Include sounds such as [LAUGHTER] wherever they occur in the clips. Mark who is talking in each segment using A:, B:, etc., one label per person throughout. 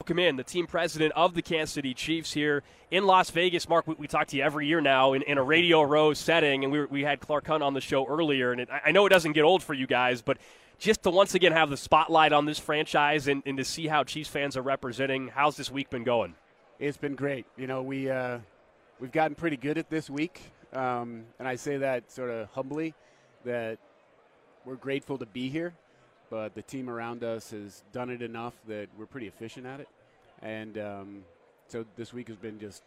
A: Welcome in, the team president of the Kansas City Chiefs here in Las Vegas. Mark, we, we talk to you every year now in, in a Radio Row setting, and we, we had Clark Hunt on the show earlier. And it, I know it doesn't get old for you guys, but just to once again have the spotlight on this franchise and, and to see how Chiefs fans are representing. How's this week been going?
B: It's been great. You know, we uh, we've gotten pretty good at this week, um, and I say that sort of humbly, that we're grateful to be here, but the team around us has done it enough that we're pretty efficient at it, and um, so this week has been just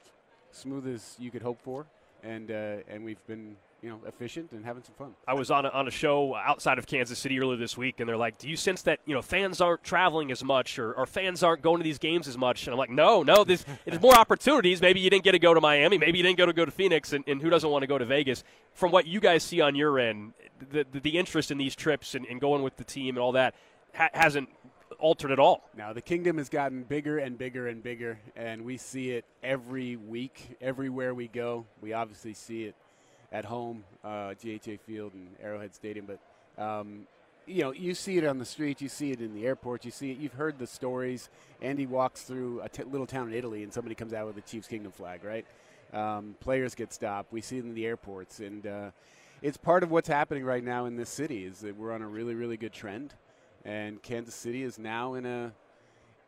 B: smooth as you could hope for, and uh, and we've been you know efficient and having some fun.
A: I was on a, on a show outside of Kansas City earlier this week, and they're like, "Do you sense that you know fans aren't traveling as much, or, or fans aren't going to these games as much?" And I'm like, "No, no, this [LAUGHS] there's more opportunities. Maybe you didn't get to go to Miami, maybe you didn't go to go to Phoenix, and, and who doesn't want to go to Vegas? From what you guys see on your end, the the, the interest in these trips and, and, going with the team and all that ha- hasn't." altered at all.
B: Now the kingdom has gotten bigger and bigger and bigger, and we see it every week, everywhere we go. We obviously see it at home, uh, GEHA Field and Arrowhead Stadium. But um, you know, you see it on the streets, you see it in the airports, you see it. You've heard the stories. Andy walks through a t- little town in Italy, and somebody comes out with a Chiefs Kingdom flag, right? Um, players get stopped. We see it in the airports, and uh, it's part of what's happening right now in this city. Is that we're on a really, really good trend, and Kansas City is now in a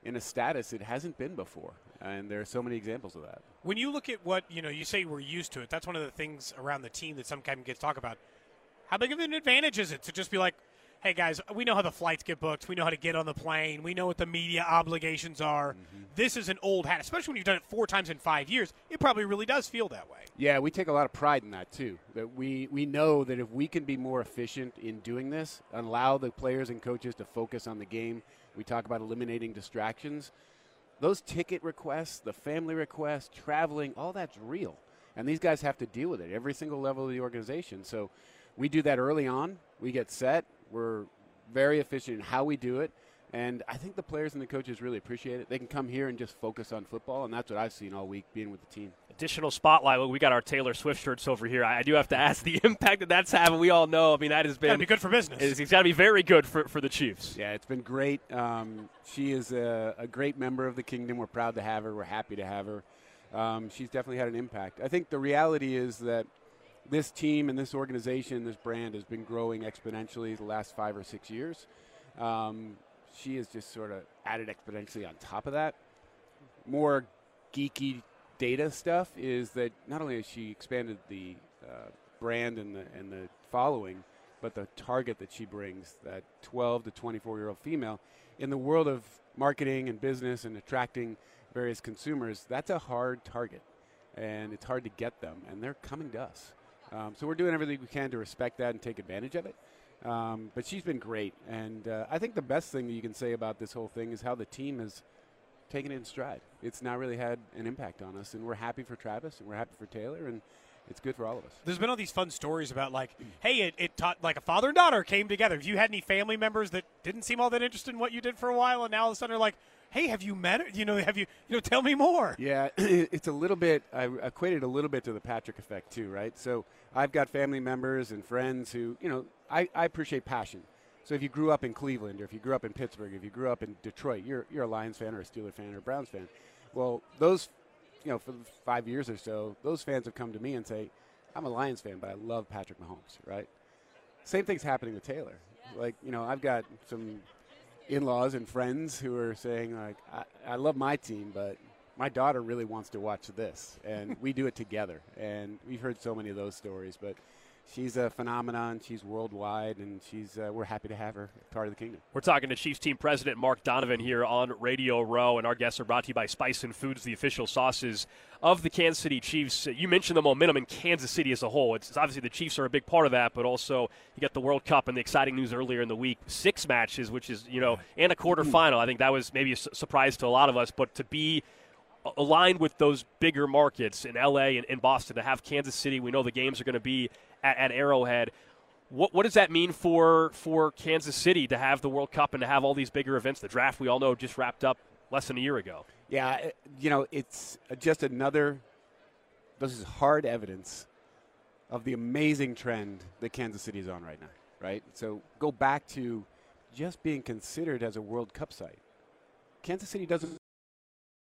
B: in a status it hasn't been before and there are so many examples of that.
C: When you look at what you know, you say we're used to it. That's one of the things around the team that sometimes gets talked about. How big of an advantage is it to just be like, "Hey guys, we know how the flights get booked. We know how to get on the plane. We know what the media obligations are. Mm-hmm. This is an old hat, especially when you've done it four times in five years. It probably really does feel that way."
B: Yeah, we take a lot of pride in that too. That we we know that if we can be more efficient in doing this, allow the players and coaches to focus on the game. We talk about eliminating distractions those ticket requests, the family requests, traveling, all that's real. And these guys have to deal with it every single level of the organization. So we do that early on. We get set. We're very efficient in how we do it. And I think the players and the coaches really appreciate it. They can come here and just focus on football, and that's what I've seen all week being with the team.
A: Additional spotlight. Well, we got our Taylor Swift shirts over here. I do have to [LAUGHS] ask the impact that that's having. We all know. I mean, that has been
C: be good for business.
A: It's, it's got to be very good for, for the Chiefs.
B: Yeah, it's been great. Um, she is a, a, great member of the kingdom. We're proud to have her. We're happy to have her. Um, she's definitely had an impact. I think the reality is that this team and this organization, this brand, has been growing exponentially the last five or six years. Um, she has just sort of added exponentially on top of that. More geeky data stuff is that not only has she expanded the uh, brand and the and the following, but the target that she brings, that 12 to 24 year old female, in the world of marketing and business and attracting various consumers, that's a hard target, and it's hard to get them, and they're coming to us. Um, so we're doing everything we can to respect that and take advantage of it. Um, but she's been great, and uh, I think the best thing that you can say about this whole thing is how the team has taken it in stride. It's not really had an impact on us, and we're happy for Travis, and we're happy for Taylor, and it's good for all of us.
C: There's been all these fun stories about like, hey, it, it taught like a father and daughter came together. Have you had any family members that didn't seem all that interested in what you did for a while, and now all of a sudden are like, hey, have you met her? You know, have you, you know, tell me more.
B: Yeah, [CLEARS THROAT] it's a little bit, I equated a little bit to the Patrick effect too, right? So I've got family members and friends who, you know, I, I appreciate passion. So if you grew up in Cleveland or if you grew up in Pittsburgh, if you grew up in Detroit, you're, you're a Lions fan or a Steeler fan or a Browns fan. Well, those, you know, for five years or so, those fans have come to me and say, I'm a Lions fan, but I love Patrick Mahomes, right? Same thing's happening with Taylor. Like, you know, I've got some in-laws and friends who are saying like, I, I love my team, but my daughter really wants to watch this, and we do it together. And we've heard so many of those stories, but she's a phenomenon. She's worldwide, and she's uh, we're happy to have her part of the kingdom.
A: We're talking to Chiefs team president Mark Donovan here on Radio Row, and our guests are brought to you by Spice and Foods, the official sauces of the Kansas City Chiefs. You mentioned the momentum in Kansas City as a whole. It's, obviously the Chiefs are a big part of that, but also you got the World Cup and the exciting news earlier in the week, six matches, which is you know, and a quarterfinal. I think that was maybe a surprise to a lot of us, but to be aligned with those bigger markets in LA and in Boston to have Kansas City. We know the games are going to be at, at Arrowhead. What, what does that mean for, for Kansas City to have the World Cup and to have all these bigger events? The draft we all know just wrapped up less than a year ago.
B: Yeah, uh, you know, it's uh, just another. This is hard evidence of the amazing trend that Kansas City is on right now. Right. So go back to just being considered as a World Cup site. Kansas City doesn't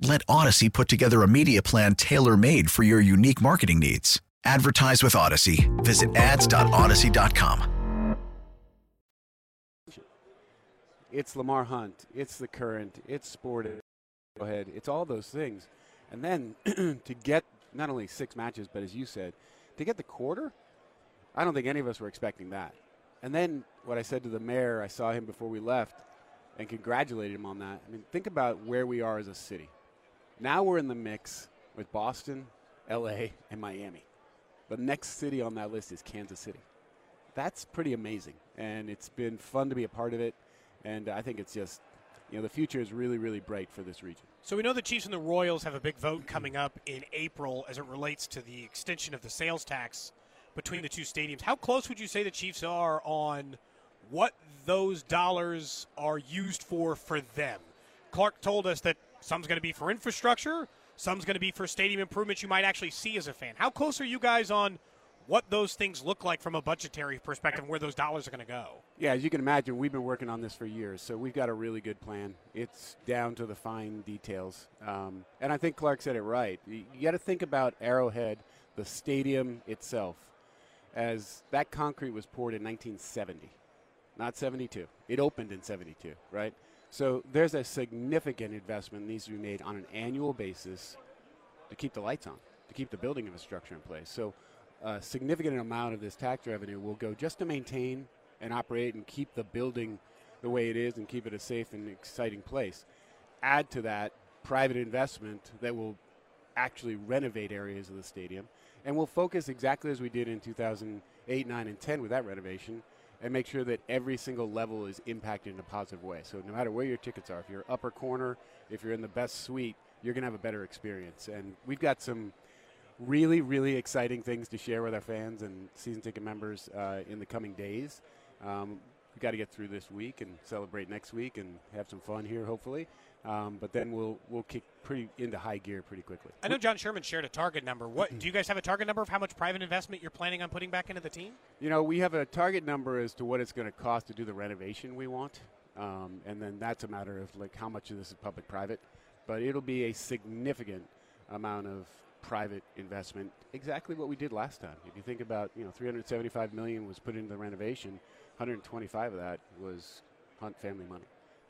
D: Let Audacy put together a media plan tailor made for your unique marketing needs. Advertise with Audacy. Visit ads.audacy.com.
B: It's Lamar Hunt. It's the current. It's Sport. Go ahead. It's all those things. And then [CLEARS THROAT] to get not only six matches, but as you said, to get the quarter, I don't think any of us were expecting that. And then what I said to the mayor, I saw him before we left and congratulated him on that. I mean, think about where we are as a city. Now we're in the mix with Boston, LA, and Miami. The next city on that list is Kansas City. That's pretty amazing. And it's been fun to be a part of it. And I think it's just, you know, the future is really, really bright for this region.
C: So we know the Chiefs and the Royals have a big vote coming up in April as it relates to the extension of the sales tax between the two stadiums. How close would you say the Chiefs are on what those dollars are used for for them? Clark told us that some's going to be for infrastructure, some's going to be for stadium improvements you might actually see as a fan. How close are you guys on what those things look like from a budgetary perspective, where those dollars are going to go?
B: Yeah, as you can imagine, we've been working on this for years, so we've got a really good plan. It's down to the fine details. Um, and I think Clark said it right. You, got to think about Arrowhead, the stadium itself as that concrete was poured in 1970, not 72. It opened in 72, right? So there's a significant investment that needs to be made on an annual basis to keep the lights on, to keep the building infrastructure in place. So a significant amount of this tax revenue will go just to maintain and operate and keep the building the way it is and keep it a safe and exciting place. Add to that private investment that will actually renovate areas of the stadium and we'll focus exactly as we did in 2008, 9, and 10 with that renovation and make sure that every single level is impacted in a positive way. So no matter where your tickets are, if you're upper corner, if you're in the best suite, you're going to have a better experience. And we've got some really, really exciting things to share with our fans and season ticket members uh, in the coming days. Um, we've got to get through this week and celebrate next week and have some fun here, hopefully. Um, but then we'll we'll kick pretty into high gear pretty quickly.
C: I know John Sherman shared a target number. What do you guys have a target number of how much private investment you're planning on putting back into the team?
B: You know, we have a target number as to what it's going to cost to do the renovation we want, um, and then that's a matter of like how much of this is public-private. But it'll be a significant amount of private investment, exactly what we did last time. If you think about, you know, 375 million was put into the renovation, 125 of that was Hunt family money.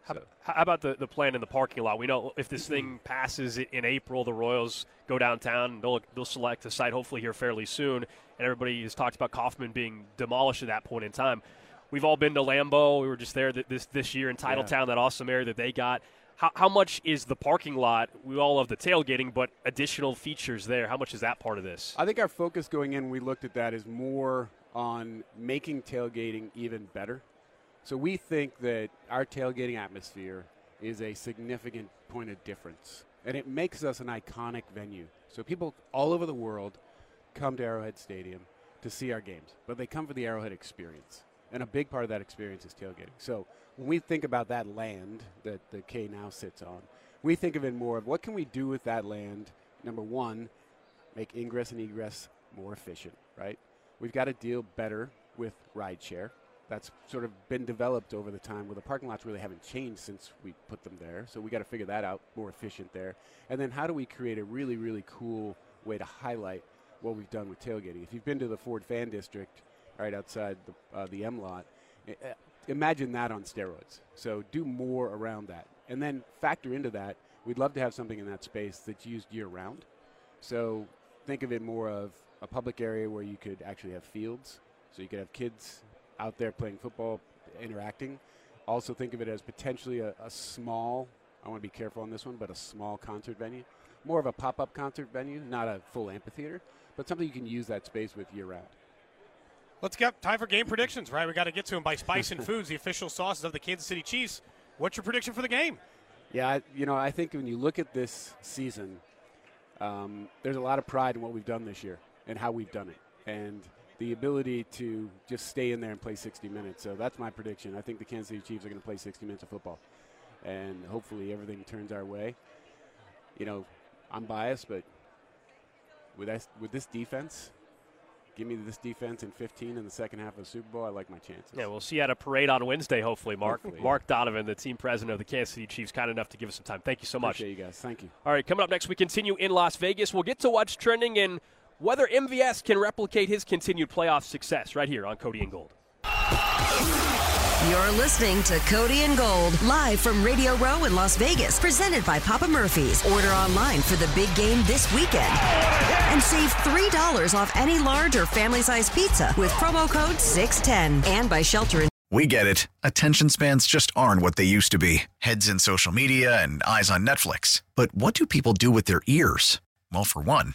A: How, how, about the, the plan in the parking lot? We know if this thing [CLEARS THROAT] passes in April, the Royals go downtown. They'll, they'll select a site hopefully here fairly soon. And everybody has talked about Kauffman being demolished at that point in time. we've all been to Lambeau. We were just there this this year in Titletown, yeah. that awesome area that they got. How, how much is the parking lot? We all love the tailgating, but additional features there. How much is that part of this?
B: I think our focus going in, we looked at that, is more on making tailgating even better. So we think that our tailgating atmosphere is a significant point of difference, and it makes us an iconic venue. So people all over the world come to Arrowhead Stadium to see our games, but they come for the Arrowhead experience. And a big part of that experience is tailgating. So when we think about that land that the K now sits on, we think of it more of what can we do with that land? Number one, make ingress and egress more efficient, right? We've got to deal better with rideshare. That's sort of been developed over the time where the parking lots really haven't changed since we put them there. So we got to figure that out more efficient there. And then how do we create a really, really cool way to highlight what we've done with tailgating? If you've been to the Ford Fan District, right outside the, uh, the M lot. imagine that on steroids. So do more around that. And then factor into that, we'd love to have something in that space that's used year round. So think of it more of a public area where you could actually have fields. So you could have kids out there playing football, interacting. Also think of it as potentially a, a small, I want to be careful on this one, but a small concert venue. More of a pop up concert venue, not a full amphitheater, but something you can use that space with year round.
C: Let's get time for game predictions, right? We got to get to them by Spice and Foods, the official sauces of the Kansas City Chiefs. What's your prediction for the game?
B: Yeah, I, you know, I think when you look at this season, um, there's a lot of pride in what we've done this year and how we've done it, and the ability to just stay in there and play 60 minutes. So that's my prediction. I think the Kansas City Chiefs are going to play 60 minutes of football, and hopefully everything turns our way. You know, I'm biased, but with this, with this defense, give me this defense in 15 in the second half of the Super Bowl, I like my chances.
A: Yeah, we'll see you at a parade on Wednesday, hopefully, Mark. Hopefully, Mark yeah. Donovan, the team president of the Kansas City Chiefs, kind enough to give us some time. Thank you so much.
B: Appreciate you guys. Thank you.
A: All right, coming up next, we continue in Las Vegas. We'll get to what's trending and whether MVS can replicate his continued playoff success right here on Cody and Gold.
E: You're listening to Cody and Gold, live from Radio Row in Las Vegas, presented by Papa Murphy's. Order online for the big game this weekend. And save $3 off any large or family size pizza with promo code 610. And by Shelter in.
D: We get it. Attention spans just aren't what they used to be heads in social media and eyes on Netflix. But what do people do with their ears? Well, for one,